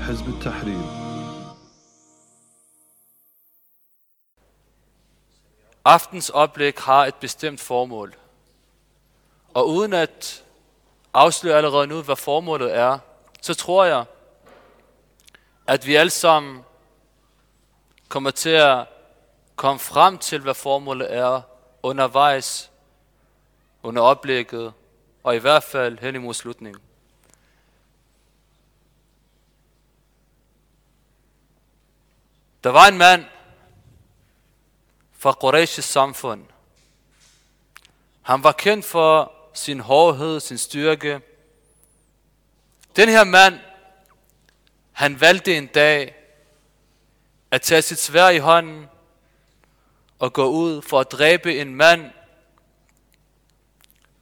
حزب التحرير Aftens oplæg har et bestemt formål. Og uden at afsløre allerede nu, hvad formålet er, så tror jeg, at vi alle sammen kommer til at komme frem til, hvad formålet er undervejs, under oplægget, og i hvert fald hen imod slutningen. Der var en mand fra Quraysh's samfund. Han var kendt for sin hårdhed, sin styrke. Den her mand, han valgte en dag at tage sit svær i hånden og gå ud for at dræbe en mand,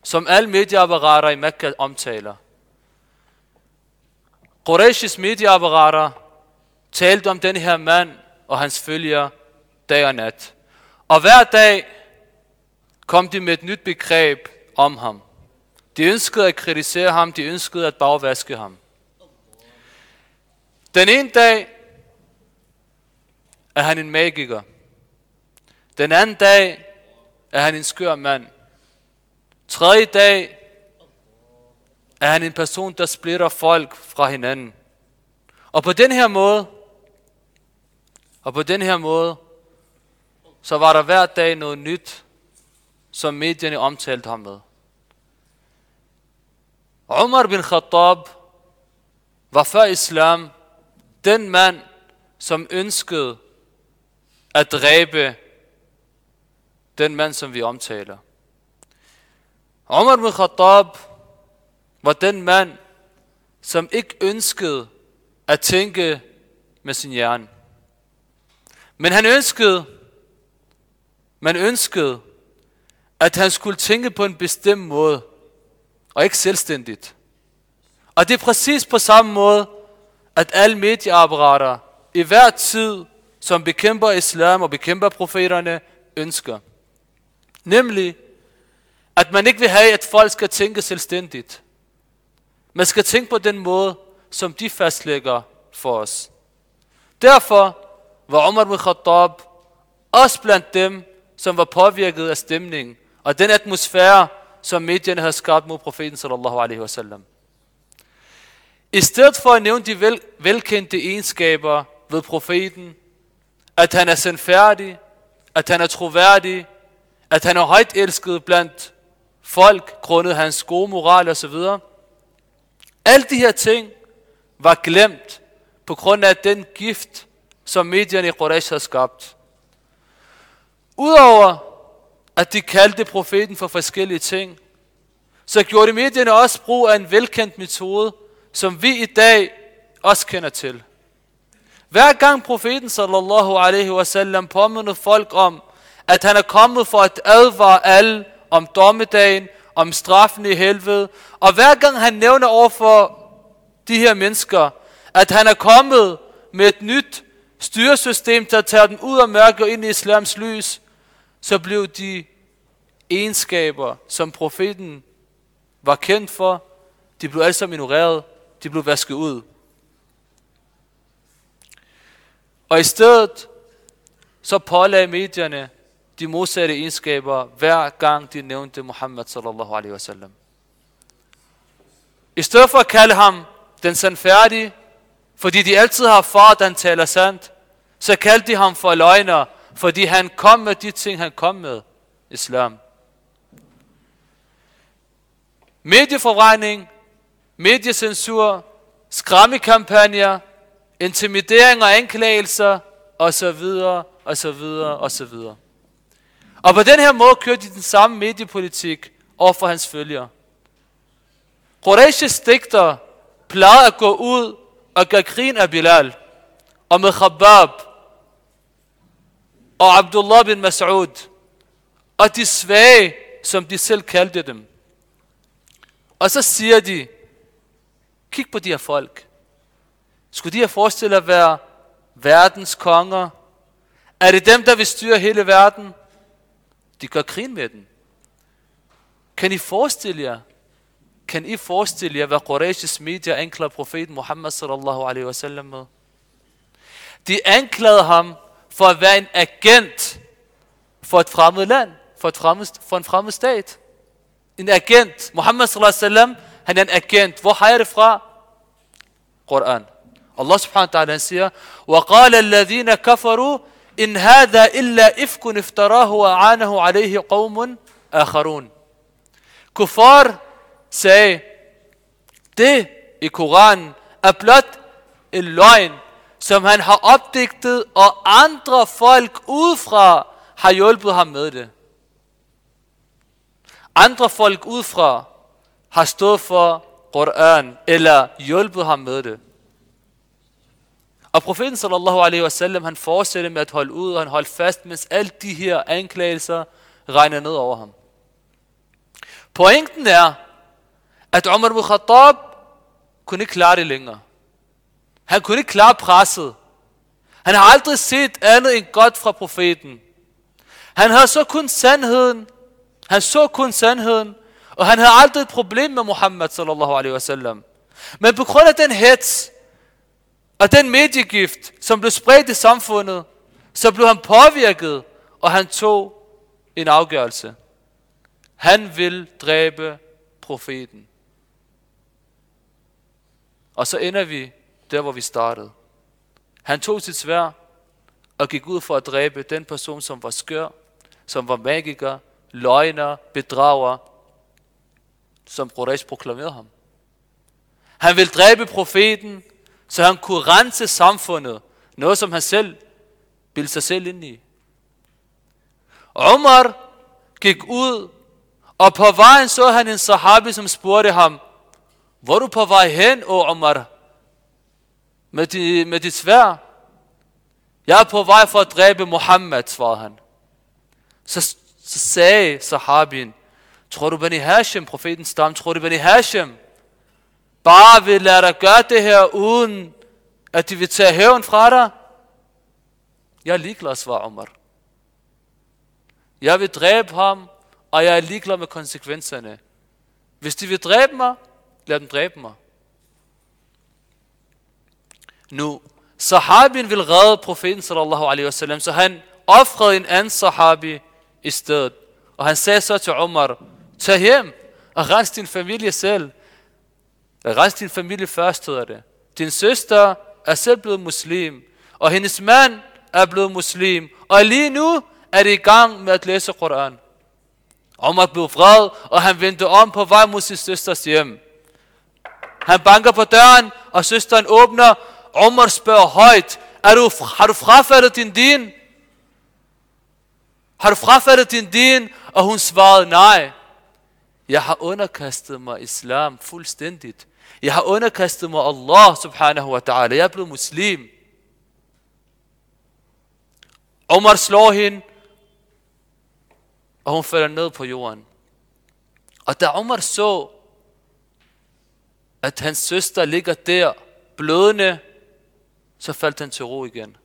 som alle medieapparater i Mekka omtaler. Quraysh's medieapparater talte om den her mand og hans følgere dag og nat. Og hver dag kom de med et nyt begreb om ham. De ønskede at kritisere ham, de ønskede at bagvaske ham. Den ene dag er han en magiker. Den anden dag er han en skør mand. Tredje dag er han en person, der splitter folk fra hinanden. Og på den her måde, og på den her måde, så var der hver dag noget nyt, som medierne omtalte ham med. Umar bin Khattab var før islam den mand, som ønskede at dræbe den mand, som vi omtaler. Umar bin Khattab var den mand, som ikke ønskede at tænke med sin hjerne. Men han ønskede, man ønskede, at han skulle tænke på en bestemt måde, og ikke selvstændigt. Og det er præcis på samme måde, at alle medieapparater i hver tid, som bekæmper islam og bekæmper profeterne, ønsker. Nemlig, at man ikke vil have, at folk skal tænke selvstændigt. Man skal tænke på den måde, som de fastlægger for os. Derfor var Umar ibn Khattab også blandt dem, som var påvirket af stemningen og den atmosfære, som medierne havde skabt mod profeten sallallahu alaihi wasallam. I stedet for at nævne de vel, velkendte egenskaber ved profeten, at han er sandfærdig, at han er troværdig, at han er højt elsket blandt folk, grundet hans gode moral osv. Alle de her ting var glemt på grund af den gift, som medierne i Quraysh havde skabt. Udover at de kaldte profeten for forskellige ting, så gjorde de medierne også brug af en velkendt metode, som vi i dag også kender til. Hver gang profeten sallallahu alaihi wasallam påmindede folk om, at han er kommet for at advare alle om dommedagen, om straffen i helvede, og hver gang han nævner over for de her mennesker, at han er kommet med et nyt styresystem, der tager dem ud af mørke og ind i islams lys, så blev de egenskaber, som profeten var kendt for, de blev alle sammen ignoreret, de blev vasket ud. Og i stedet, så pålagde medierne de modsatte egenskaber, hver gang de nævnte Muhammad sallallahu alaihi wasallam. I stedet for at kalde ham den sandfærdige, fordi de altid har far, han taler sandt, så kaldte de ham for løgner, fordi han kom med de ting, han kom med, islam. Medieforvejning, mediecensur, skræmmekampagner, intimidering og anklagelser, og så videre, og så videre, og så videre. Og på den her måde kørte de den samme mediepolitik over for hans følgere. Quraysh's digter plejede at gå ud og gør grin af Bilal, og med Khabab, og Abdullah bin Mas'ud, og de svage, som de selv kaldte dem. Og så siger de, kig på de her folk. Skulle de her forestille at være verdens konger? Er det dem, der vil styre hele verden? De gør grin med den. Kan I forestille jer kan I forestille jer, hvad Quraysh's media anklager profeten Muhammad sallallahu alaihi wasallam med? De anklagede ham for at være en agent for et fremmed land, for, et fremmed, for en fremmed stat. En agent. Muhammad sallallahu alaihi wasallam, han er en agent. Hvor har jeg det fra? Koran. Allah subhanahu wa ta'ala siger, وَقَالَ الَّذِينَ كَفَرُوا إِنْ هَذَا إِلَّا إِفْكٌ افتراه وَعَانَهُ عَلَيْهِ قَوْمٌ آخَرُونَ Kuffar sagde, det i Koranen er blot en løgn, som han har opdigtet, og andre folk udefra har hjulpet ham med det. Andre folk udefra har stået for Koran, eller hjulpet ham med det. Og profeten sallallahu alaihi wasallam, han fortsætter med at holde ud, og han holdt fast, mens alle de her anklagelser regner ned over ham. Pointen er, at Umar ibn Khattab kunne ikke klare det længere. Han kunne ikke klare presset. Han har aldrig set andet end godt fra profeten. Han havde så kun sandheden. Han så kun sandheden. Og han havde aldrig et problem med Muhammad sallallahu alaihi wasallam. Men på grund af den hets og den mediegift, som blev spredt i samfundet, så blev han påvirket, og han tog en afgørelse. Han vil dræbe profeten. Og så ender vi der, hvor vi startede. Han tog sit svær og gik ud for at dræbe den person, som var skør, som var magiker, løgner, bedrager, som Quraysh proklamerede ham. Han ville dræbe profeten, så han kunne rense samfundet, noget som han selv bildte sig selv ind i. Omar gik ud, og på vejen så han en sahabi, som spurgte ham, hvor er du på vej hen, o Omar? Med, di, med dit svær? Jeg er på vej for at dræbe Muhammed, svarede han. Så, så sagde sahabien, tror du Bani Hashim, profetens stam, tror du Bani Hashim, bare vil lade dig gøre det her, uden at de vil tage hævn fra dig? Jeg er ligeglad, svarer Omar. Jeg vil dræbe ham, og jeg er ligeglad med konsekvenserne. Hvis de vil dræbe mig, lad dem dræbe mig. Nu, sahabien vil redde profeten sallallahu alaihi wasallam, så han offrede en anden sahabi i stedet. Og han sagde så til Omar, tag hjem og rens din familie selv. Rens din familie først, hedder det. Din søster er selv blevet muslim, og hendes mand er blevet muslim, og lige nu er det i gang med at læse Koran. Omar blev vred, og han vendte om på vej mod sin søsters hjem. Han banker på døren, og søsteren åbner. Omar spørger højt, er du, har du frafaldet din din? Har du frafaldet din din? Og hun svarede nej. Jeg har underkastet mig islam fuldstændigt. Jeg har underkastet mig Allah subhanahu wa ta'ala. Jeg er blevet muslim. Omar slår hende, og hun falder ned på jorden. Og da Omar så, at hans søster ligger der, blødende, så faldt han til ro igen.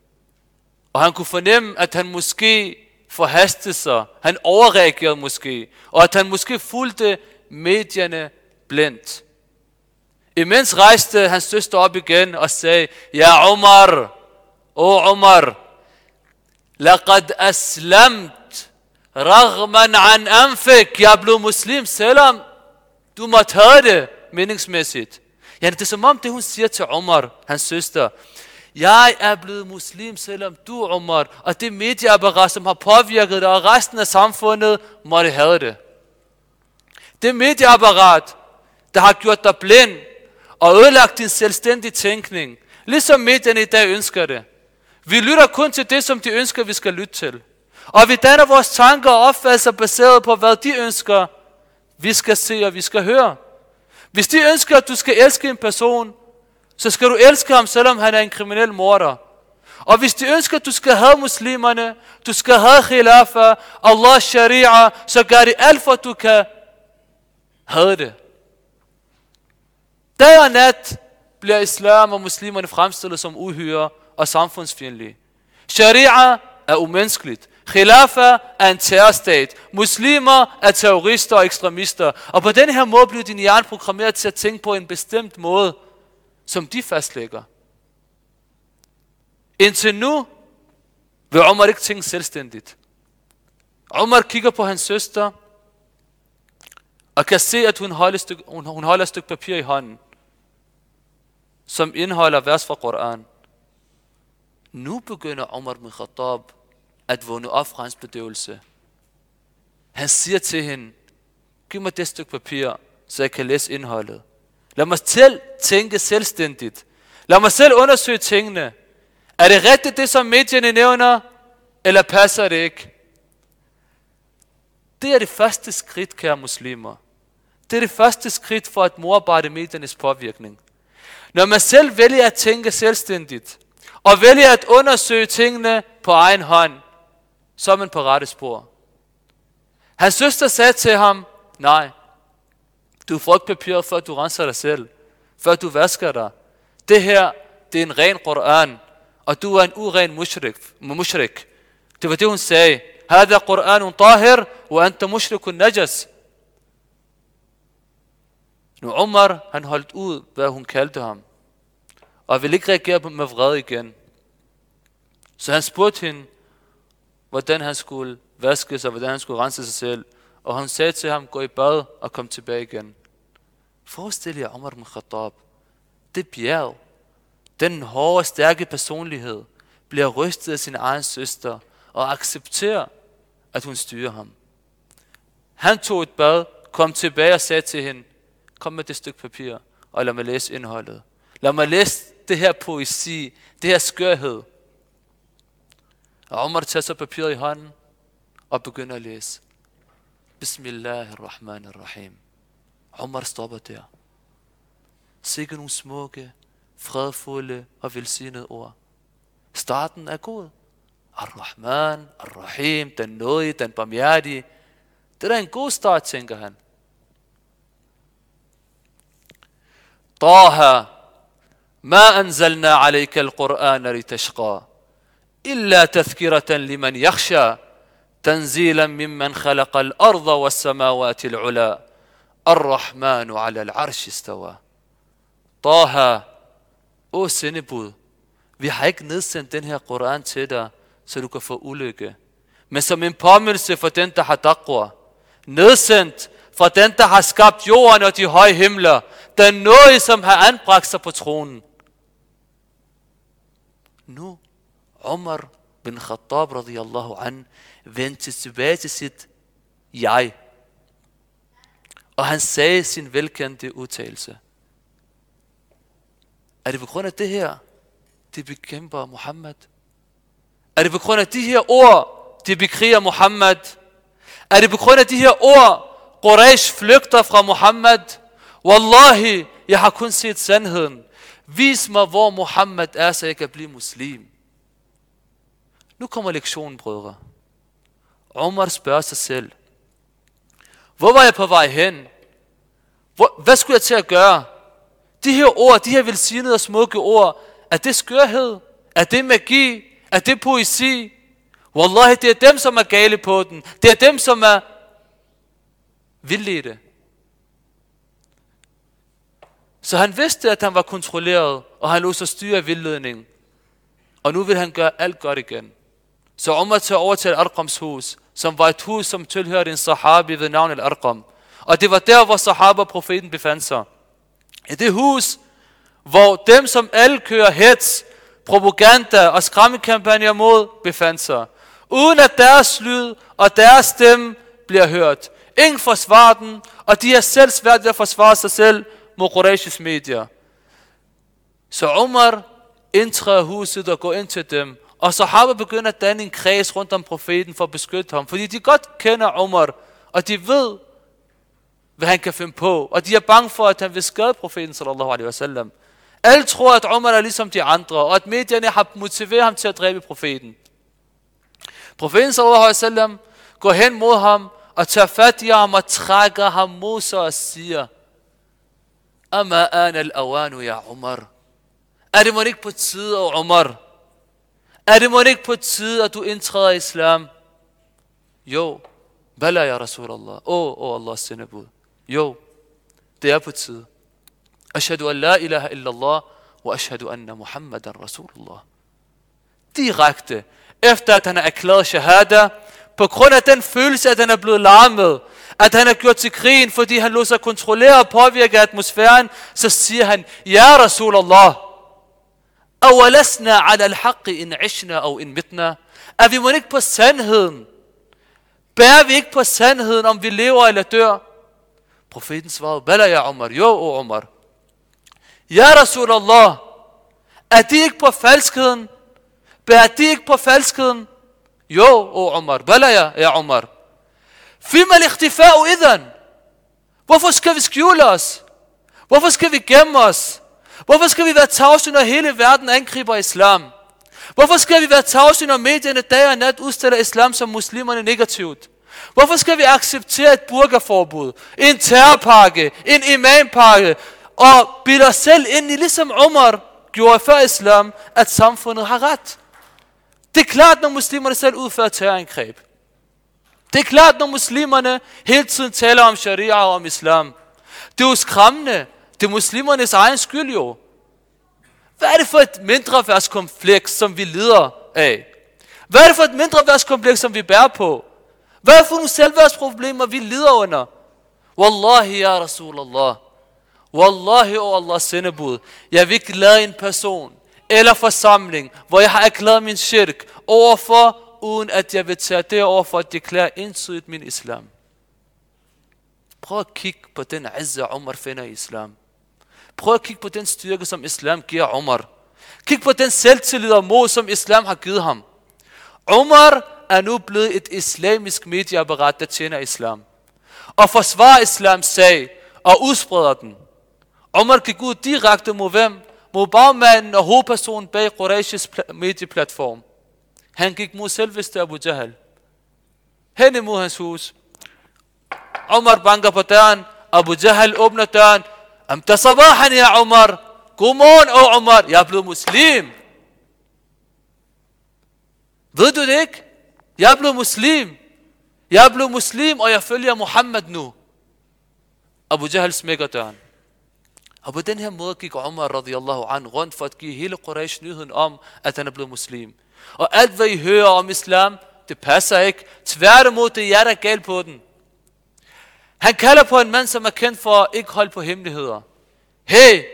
Og han kunne fornemme, at han måske forhastede sig. Han overreagerede måske. Og at han måske fulgte medierne blindt. Imens rejste hans søster op igen og sagde, Ja Omar, o Omar, laqad aslamt ragman an anfik. Jeg blev muslim, selvom du måtte have det meningsmæssigt. Ja, det er som om det, hun siger til Omar, hans søster. Jeg er blevet muslim, selvom du, Omar, og det medieapparat, som har påvirket dig, og resten af samfundet, måtte have det. Det medieapparat, der har gjort dig blind, og ødelagt din selvstændige tænkning, ligesom medierne i dag ønsker det. Vi lytter kun til det, som de ønsker, vi skal lytte til. Og vi danner vores tanker og opfattelser baseret på, hvad de ønsker, vi skal se og vi skal høre. Hvis de ønsker, at du skal elske en person, så skal du elske ham, selvom han er en kriminel morder. Og hvis de ønsker, at du skal have muslimerne, du skal have khilafa, Allah sharia, så gør det alt for, at du kan have det. Dag og nat bliver islam og muslimerne fremstillet som uhyre og samfundsfjendlige. Sharia er umenneskeligt. Khilafa er en terrorstat. Muslimer er terrorister og ekstremister. Og på den her måde bliver din hjerne programmeret til at tænke på en bestemt måde, som de fastlægger. Indtil nu vil Omar ikke tænke selvstændigt. Omar kigger på hans søster, og kan se, at hun holder, et stykke, hun, hun holder et stykke papir i hånden, som indeholder vers fra Koran. Nu begynder Omar bin Khattab at vågne op fra hans bedøvelse. Han siger til hende, giv mig det stykke papir, så jeg kan læse indholdet. Lad mig selv tænke selvstændigt. Lad mig selv undersøge tingene. Er det rigtigt, det som medierne nævner, eller passer det ikke? Det er det første skridt, kære muslimer. Det er det første skridt for at modarbejde mediernes påvirkning. Når man selv vælger at tænke selvstændigt, og vælger at undersøge tingene på egen hånd, så er man på rette spor. Hans søster sagde til ham, nej, du får ikke papir, før du renser dig selv, før du vasker dig. Det her, det er en ren Koran, og du er en uren mushrik. mushrik. Det var det, hun sagde. هذا قرآن طاهر وأنت مشرك نجس. Nu Omar, han holdt ud, hvad hun kaldte ham, og ville ikke reagere med vrede igen. Så han spurgte hende, hvordan han skulle vaske sig, hvordan han skulle rense sig selv. Og han sagde til ham, gå i bad og kom tilbage igen. Forestil jer Omar ibn Khattab. Det bjerg, den hårde, stærke personlighed, bliver rystet af sin egen søster og accepterer, at hun styrer ham. Han tog et bad, kom tilbage og sagde til hende, kom med det stykke papir, og lad mig læse indholdet. Lad mig læse det her poesi, det her skørhed. عمر تاسه بابيل هان ابغنا ليس بسم الله الرحمن الرحيم. عمر ستوبت يا. سيجن وسموك فخافول افلسين أو ستاتن اكول الرحمن الرحيم تنوي تن باميادي ترين كو ستات سينغهن طه ما أنزلنا عليك القرآن لتشقى. إلا تذكرة لمن يخشى تنزيلا ممن خلق الأرض والسماوات العلى الرحمن على العرش استوى طه Åh sendebud, vi har ikke nedsendt den her Koran til dig, så du kan få ulykke. Men som en påmindelse for den, der har daqwa. Nedsendt fra den, der har skabt jorden og de høje himler. Den nåde, som har anbragt sig på tronen. Nu, Omar bin Khattab radiyallahu an, vendte tilbage til sit jeg. Og han sagde sin velkendte udtalelse. Er det på grund af det her, de bekæmper Muhammad? Er det på grund af de her ord, de bekriger Muhammad? Er det på grund af de her ord, Quraysh flygter fra Muhammad? Wallahi, jeg har kun set sandheden. Vis mig, hvor Muhammad er, så jeg kan blive muslim. Nu kommer lektionen, brødre. Omar spørger sig selv. Hvor var jeg på vej hen? Hvor, hvad skulle jeg til at gøre? De her ord, de her velsignede og smukke ord, er det skørhed? Er det magi? Er det poesi? Wallahi, det er dem, som er gale på den. Det er dem, som er vildledte. Så han vidste, at han var kontrolleret, og han lå sig styre af vildledning. Og nu vil han gøre alt godt igen. Så Umar tager over til Al-Arqams hus, som var et hus, som tilhørte en sahabi ved navn Al-Arqam. Og det var der, hvor sahaba profeten befandt sig. I det hus, hvor dem, som alle kører hets, propaganda og skræmmekampagner mod, befandt sig. Uden at deres lyd og deres stemme bliver hørt. Ingen forsvarer den, og de er selv svært ved at forsvare sig selv mod Quraysh's medier. Så Umar indtræder huset og går ind til dem, og sahaba begynder at danne en kreds rundt om profeten for at beskytte ham, fordi de godt kender Umar, og de ved, hvad han kan finde på, og de er bange for, at han vil skade profeten sallallahu alaihi wasallam. Alle tror, at Umar er ligesom de andre, og at medierne har motiveret ham til at dræbe profeten. Profeten sallallahu alaihi wasallam går hen mod ham og tager fat i ham og trækker ham mod sig og siger, Amma ana al-awanu ya Umar. Er det må ikke på tide, Umar? Er det må ikke på tide, at du indtræder i islam? Jo, Bala ya Rasulallah. Åh, oh, oh Allahs sendebud. Jo, det er på tide. Ashhadu an la ilaha illallah, wa ashhadu anna Muhammadan Rasulullah. Direkte, efter at han har erklæret shahada, på grund af den følelse, at han er blevet larmet, at han er gjort til krigen, fordi han lå sig kontrollere og påvirke atmosfæren, så siger han, Ja Rasulallah, أولسنا على الحق إن عشنا أو إن متنا Er vi må ikke på sandheden? Bærer vi ikke på sandheden, om vi lever eller dør? Profeten svarede, Bala ja Umar, jo o Umar. Ja Rasulallah, er de ikke på falskheden? Bærer de ikke på falskheden? Jo o Umar, Bala ja, ja Umar. Fima al-ikhtifa'u idhan. Hvorfor skal vi skjule os? Hvorfor skal vi gemme os? Hvorfor skal vi være tavse, når hele verden angriber islam? Hvorfor skal vi være tavse, når medierne dag og nat udstiller islam som muslimerne negativt? Hvorfor skal vi acceptere et burgerforbud, en terrorpakke, en imampakke, og bilde os selv ind i, ligesom Umar gjorde før islam, at samfundet har ret? Det er klart, når muslimerne selv udfører terrorangreb. Det er klart, når muslimerne hele tiden taler om sharia og om islam. Det er jo skræmmende. Det er muslimernes egen skyld jo. Hvad er det for et mindre værtskompleks, som vi lider af? Hvad er det for et mindre værtskompleks, som vi bærer på? Hvad er det for nogle selvværdsproblemer, vi lider under? Wallahi ya Rasulallah. Wallahi, o oh Allahs sendebud. Jeg vil ikke lade en person eller forsamling, hvor jeg har erklæret min shirk overfor, uden at jeg vil tage det over for at deklare entydigt min islam. Prøv at kigge på den azza Umar finder i islam. Prøv at kigge på den styrke, som islam giver Omar. Kig på den selvtillid og mod, som islam har givet ham. Omar er nu blevet et islamisk medieapparat, der tjener islam. Og forsvarer islams sag og udspreder den. Omar gik ud direkte mod hvem? Mod bagmanden og hovedpersonen bag Quraysh's medieplatform. Han gik mod selveste Abu Jahl. Hen imod hans hus. Omar banker på døren. Abu Jahl åbner døren. أنت صباحا يا عمر Godmorgen, åh oh Omar, jeg er blevet muslim. Ved du det ikke? Jeg er blevet muslim. Jeg er blevet muslim, og jeg følger Muhammad nu. Abu Jahl smækker døren. Og på den her måde gik Umar radiyallahu an rundt for at give hele Quraysh nyheden om, at han er blevet muslim. Og alt hvad I hører om islam, det passer ikke. Tværtimod, det er jer, der er galt på den. Han kalder på en mand, som er kendt for at ikke holde på hemmeligheder. Hey,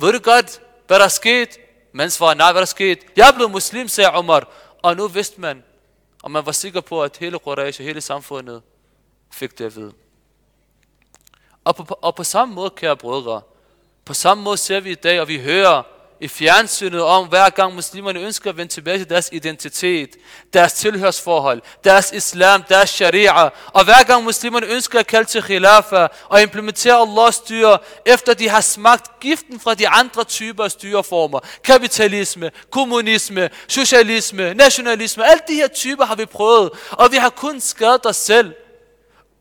ved du godt, hvad der er sket? Man svarer, nej, hvad der er sket? Jeg er blevet muslim, sagde Omar. Og nu vidste man, og man var sikker på, at hele Quraysh og hele samfundet fik det at vide. Og på, og på samme måde, kære brødre, på samme måde ser vi i dag, og vi hører i fjernsynet om, hver gang muslimerne ønsker at vende tilbage til deres identitet, deres tilhørsforhold, deres islam, deres sharia. Og hver gang muslimerne ønsker at kalde til khilafa og implementere Allahs styre, efter de har smagt giften fra de andre typer af styreformer. Kapitalisme, kommunisme, socialisme, nationalisme, alle de her typer har vi prøvet, og vi har kun skadet os selv.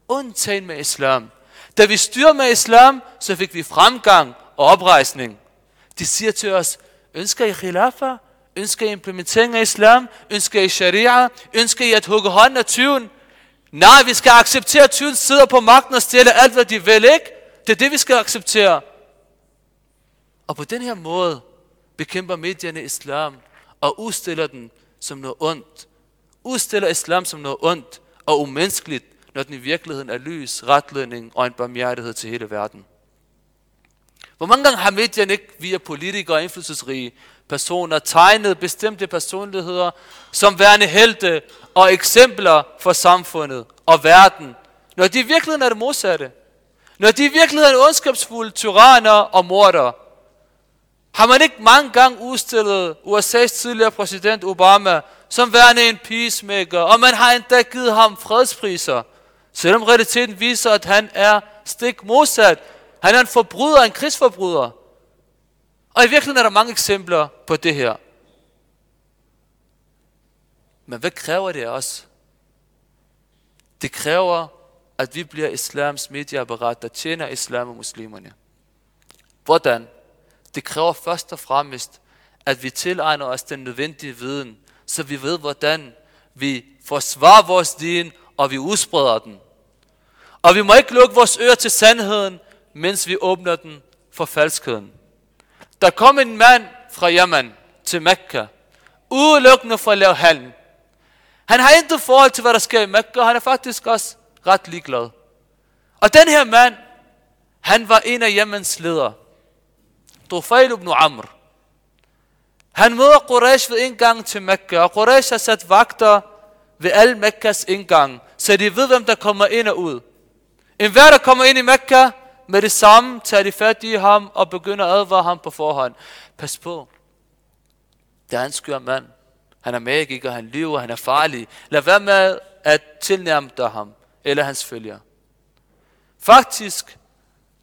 Undtagen med islam. Da vi styrer med islam, så fik vi fremgang og oprejsning. De siger til os, ønsker I khilafa? Ønsker I implementering af islam? Ønsker I sharia? Ønsker I at hugge hånden af tyven? Nej, vi skal acceptere, at tyven sidder på magten og stjæler alt, hvad de vil, ikke? Det er det, vi skal acceptere. Og på den her måde bekæmper medierne islam og udstiller den som noget ondt. Udstiller islam som noget ondt og umenneskeligt, når den i virkeligheden er lys, retledning og en barmhjertighed til hele verden. Hvor mange gange har medierne ikke via politikere og indflydelsesrige personer tegnet bestemte personligheder som værende helte og eksempler for samfundet og verden, når de i virkeligheden er det modsatte. Når de i virkeligheden er ondskabsfulde tyranner og morder. Har man ikke mange gange udstillet USA's tidligere præsident Obama som værende en peacemaker, og man har endda givet ham fredspriser, selvom realiteten viser, at han er stik modsat han er en forbryder, en krigsforbryder. Og i virkeligheden er der mange eksempler på det her. Men hvad kræver det af os? Det kræver, at vi bliver islams medieapparat, der tjener islam og muslimerne. Hvordan? Det kræver først og fremmest, at vi tilegner os den nødvendige viden, så vi ved, hvordan vi forsvarer vores din og vi udspreder den. Og vi må ikke lukke vores ører til sandheden, mens vi åbner den for falskheden. Der kom en mand fra Yemen til Mekka, udelukkende for at lave handel. Han har intet forhold til, hvad der sker i Mekka, og han er faktisk også ret ligeglad. Og den her mand, han var en af Yemens ledere. Tufail ibn Amr. Han møder Quraysh ved indgangen til Mekka, og Quraysh har sat vagter ved al Mekkas indgang, så de ved, hvem der kommer ind og ud. En hver, der kommer ind i Mekka, med det samme tager de fat i ham og begynder at advare ham på forhånd. Pas på. Det er en skør mand. Han er magiker, han lyver, han er farlig. Lad være med at tilnærme dig ham eller hans følger. Faktisk,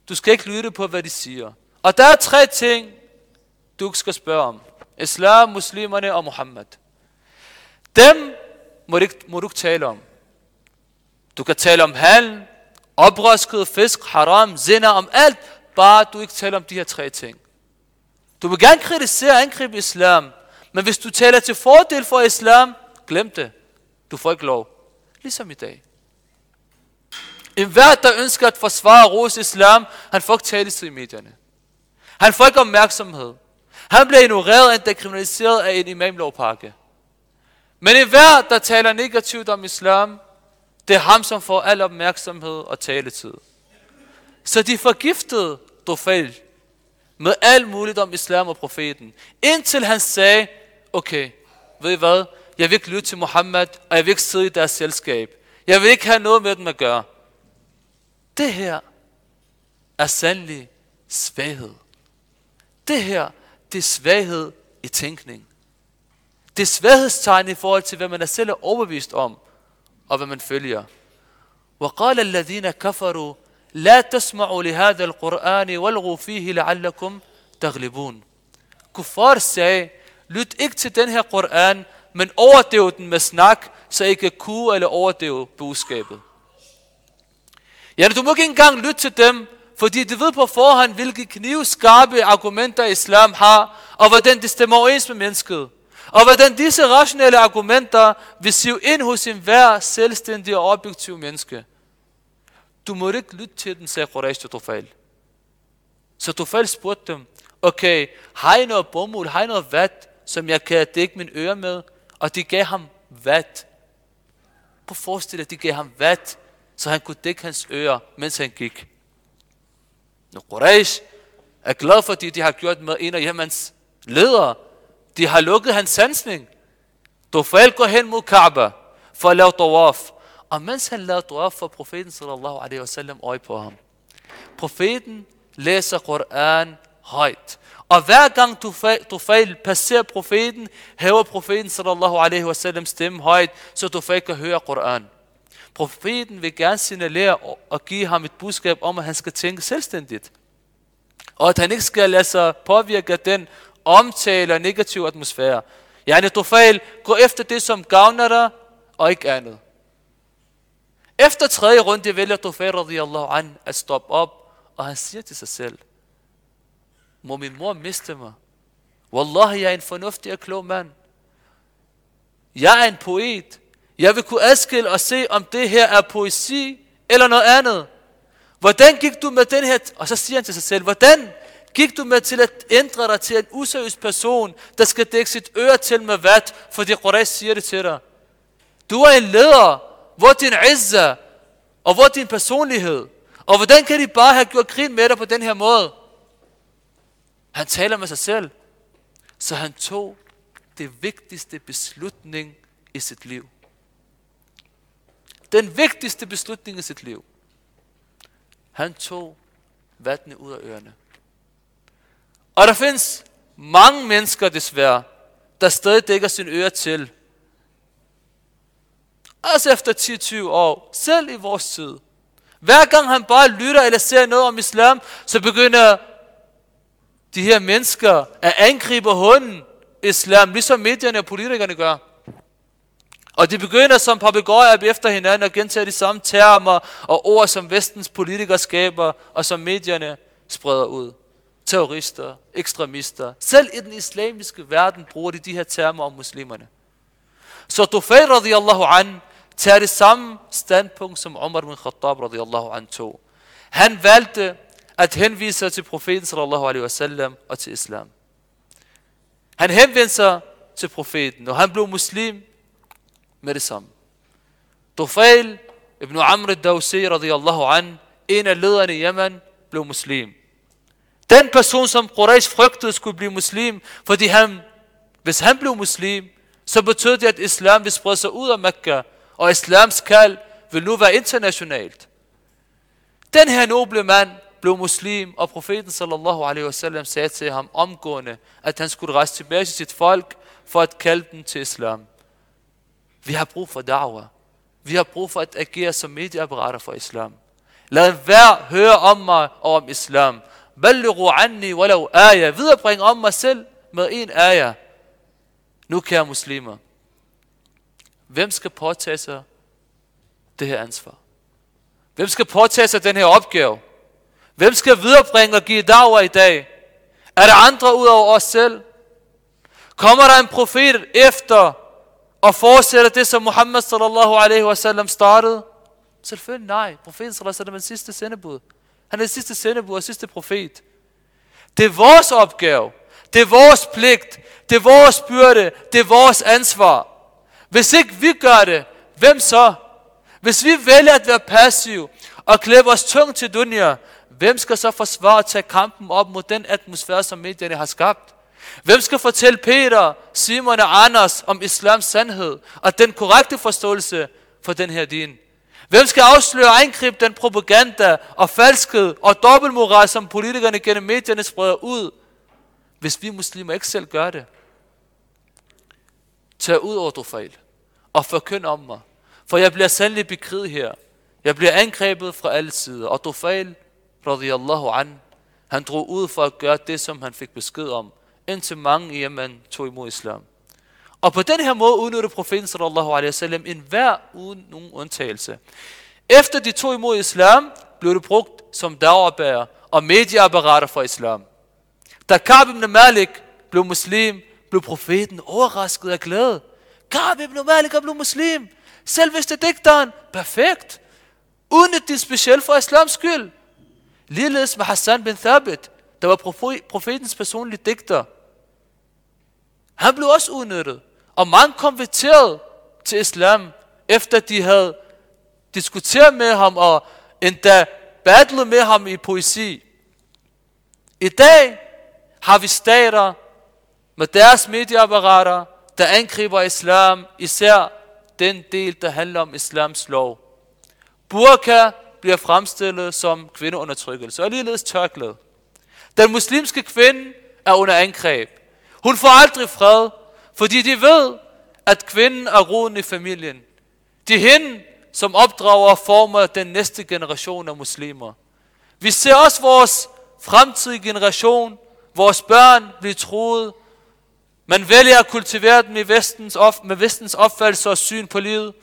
du skal ikke lytte på, hvad de siger. Og der er tre ting, du skal spørge om. Islam, muslimerne og Muhammad. Dem må du, ikke, må du ikke tale om. Du kan tale om handel, oprøskede fisk, haram, zina, om alt, bare du ikke taler om de her tre ting. Du vil gerne kritisere og angribe islam, men hvis du taler til fordel for islam, glem det. Du får ikke lov. Ligesom i dag. En hver, der ønsker at forsvare Rose islam, han får ikke taletid i medierne. Han får ikke opmærksomhed. Han bliver ignoreret endda kriminaliseret af en imamlovpakke. Men en hver, der taler negativt om islam, det er ham, som får al opmærksomhed og taletid. Så de forgiftede Dufel med alt muligt om islam og profeten. Indtil han sagde, okay, ved I hvad? Jeg vil ikke lytte til Mohammed, og jeg vil ikke sidde i deres selskab. Jeg vil ikke have noget med dem at gøre. Det her er sandelig svaghed. Det her, det er svaghed i tænkning. Det er svaghedstegn i forhold til, hvad man er selv er overbevist om, og hvad man følger. وقال الذين كفروا لا تسمعوا لهذا القرآن والغوا فيه لعلكم تغلبون. Kuffar sagde, lyt ikke til den her Koran, men overdøv den med snak, så I kan kue eller overdøve budskabet. Ja, du må ikke engang lytte til dem, fordi de ved på forhånd, hvilke knivskarpe argumenter islam har, og hvordan det stemmer overens med mennesket. Og hvordan disse rationelle argumenter vil sive ind hos en hver selvstændig og objektiv menneske. Du må ikke lytte til den, sagde Quraysh til Tufal. Så Tufal spurgte dem, okay, har I noget bomuld, har I noget vat, som jeg kan dække min øre med? Og de gav ham vat. Prøv at forestille dig, de gav ham vat, så han kunne dække hans ører, mens han gik. Når Quraysh er glad for det, de har gjort med en af Jemens ledere, de har lukket hans sansning. Tufail går hen mod Kaaba for at lave tawaf. Og mens han lavede tawaf, for profeten sallallahu alaihi wasallam øje på ham. Profeten læser Koran højt. Og hver gang Tufail passerer profeten, hæver profeten sallallahu alaihi wasallam stemme højt, så Tufail kan høre Koran. Profeten vil gerne signalere og give ham et budskab om, at han skal tænke selvstændigt. Og at han ikke skal lade sig påvirke af den omtale og negativ atmosfære. Yani Tufail, gå efter det, som gavner dig, og ikke andet. Efter tredje runde vælger Tufail radiyallahu an at stoppe op, og han siger til sig selv, må min mor miste mig? Wallahi, jeg er en fornuftig og klog mand. Jeg er en poet. Jeg vil kunne adskille og se, om det her er poesi eller noget andet. Hvordan gik du med den her... Og så siger han til sig selv, hvordan gik du med til at ændre dig til en useriøs person, der skal dække sit øre til med vat, fordi Quraysh siger det til dig. Du er en leder. Hvor er din izza? Og hvor er din personlighed? Og hvordan kan de bare have gjort grin med dig på den her måde? Han taler med sig selv. Så han tog det vigtigste beslutning i sit liv. Den vigtigste beslutning i sit liv. Han tog vatne ud af ørerne. Og der findes mange mennesker desværre, der stadig dækker sin øre til. Også efter 10-20 år, selv i vores tid. Hver gang han bare lytter eller ser noget om islam, så begynder de her mennesker at angribe hunden islam, ligesom medierne og politikerne gør. Og de begynder som papegøjer efter hinanden og gentage de samme termer og ord, som vestens politikere skaber, og som medierne spreder ud. Terrorister, ekstremister. Selv i den islamiske verden bruger de de her termer om muslimerne. Så Tufayl radiyallahu an tager det samme standpunkt, som Umar bin Khattab radiyallahu anhu tog. Han valgte at henvise sig til profeten sallallahu alaihi wasallam og til islam. Han henvendte sig til profeten, og han blev muslim med det samme. Tufail ibn Amr al-Dawsi radiyallahu an, en af lederne i Yemen, blev muslim. Den person, som Quraysh frygtede skulle blive muslim, fordi han, hvis han blev muslim, så betød det, at islam vil sprede sig ud af Mekka, og islams kald vil nu være internationalt. Den her noble mand blev muslim, og profeten sallallahu alaihi wasallam sagde til ham omgående, at han skulle rejse tilbage til sit folk for at kalde dem til islam. Vi har brug for da'wah. Vi har brug for at agere som medieapparater for islam. Lad hver høre om mig og om islam. Ballighu anni walau aya. Viderebring om mig selv med en aya. Nu kære muslimer. Hvem skal påtage sig det her ansvar? Hvem skal påtage sig den her opgave? Hvem skal viderebringe og give dager i dag? Er der andre ud over os selv? Kommer der en profet efter og fortsætter det, som Muhammad sallallahu alaihi wasallam startede? Selvfølgelig nej. Profeten sallallahu alaihi wasallam er den sidste sendebud. Han er den sidste sendebud og sidste profet. Det er vores opgave. Det er vores pligt. Det er vores byrde. Det er vores ansvar. Hvis ikke vi gør det, hvem så? Hvis vi vælger at være passive og klæde os tungt til dunja, hvem skal så forsvare at tage kampen op mod den atmosfære, som medierne har skabt? Hvem skal fortælle Peter, Simon og Anders om islams sandhed og den korrekte forståelse for den her din? Hvem skal afsløre og angribe den propaganda og falskhed og dobbeltmoral, som politikerne gennem medierne spreder ud, hvis vi muslimer ikke selv gør det? Tag ud over og forkynd om mig, for jeg bliver sandelig bekriget her. Jeg bliver angrebet fra alle sider, og Dufail, radiyallahu an, han drog ud for at gøre det, som han fik besked om, indtil mange i Yemen tog imod islam. Og på den her måde udnytter profeten sallallahu alaihi wasallam en hver uden nogen undtagelse. Efter de tog imod islam, blev det brugt som dagerbærer og medieapparater for islam. Da Ka'b ibn Malik blev muslim, blev profeten overrasket af glæde. Ka'b ibn Malik er blevet muslim. Selveste digteren. Perfekt. Udnyt det specielt for islams skyld. Ligeledes med Hassan bin Thabit, der var profetens personlige digter. Han blev også udnyttet. Og mange konverterede til islam, efter de havde diskuteret med ham og endda battlet med ham i poesi. I dag har vi stater med deres medieapparater, der angriber islam, især den del, der handler om islams lov. Burka bliver fremstillet som kvindeundertrykkelse, og ligeledes tørklæde. Den muslimske kvinde er under angreb. Hun får aldrig fred, fordi de ved, at kvinden er roden i familien. Det er hende, som opdrager og former den næste generation af muslimer. Vi ser også vores fremtidige generation, vores børn blive troet. Man vælger at kultivere dem i vestens op, med vestens opfattelse og syn på livet,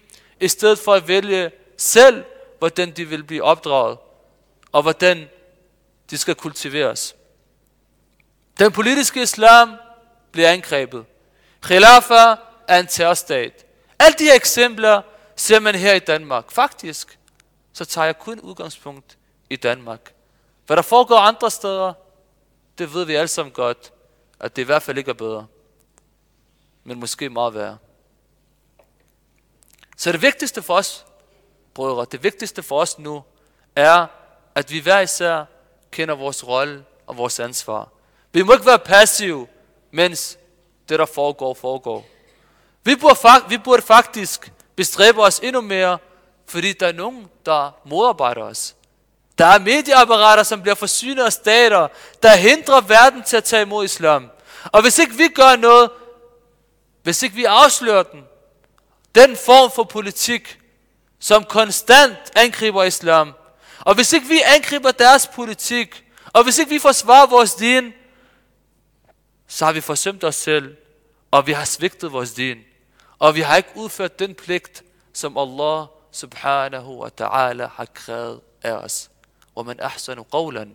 i stedet for at vælge selv, hvordan de vil blive opdraget, og hvordan de skal kultiveres. Den politiske islam bliver angrebet. Khilafa er en terrorstat. Alle de her eksempler ser man her i Danmark. Faktisk, så tager jeg kun udgangspunkt i Danmark. Hvad der foregår andre steder, det ved vi alle sammen godt, at det i hvert fald ikke er bedre. Men måske meget værre. Så det vigtigste for os, brødre, det vigtigste for os nu, er, at vi hver især kender vores rolle og vores ansvar. Vi må ikke være passive, mens det, der foregår, foregår. Vi burde, vi burde faktisk bestræbe os endnu mere, fordi der er nogen, der modarbejder os. Der er medieapparater, som bliver forsynet af stater, der hindrer verden til at tage imod islam. Og hvis ikke vi gør noget, hvis ikke vi afslører den, den form for politik, som konstant angriber islam, og hvis ikke vi angriber deres politik, og hvis ikke vi forsvarer vores din, så har vi forsømt os selv, og vi har svigtet vores din, og vi har ikke udført den pligt, som Allah subhanahu wa ta'ala har krævet af os. ومن أحسن قولا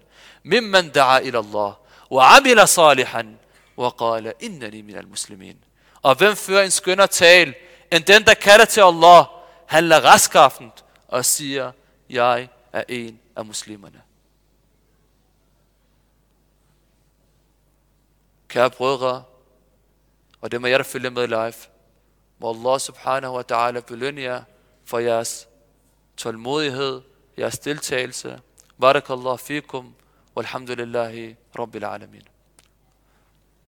ممن دعا إلى الله وعمل صالحا وقال إنني من المسلمين Og hvem fører en skønner tal, end den, der kalder til Allah, handler raskaffent og siger, jeg er en af muslimerne. Kære brødre, og det må jeg, der følger med live, må Allah subhanahu wa ta'ala belønne jer for jeres tålmodighed, jeres deltagelse. Barakallahu fikum, walhamdulillahi rabbil alamin.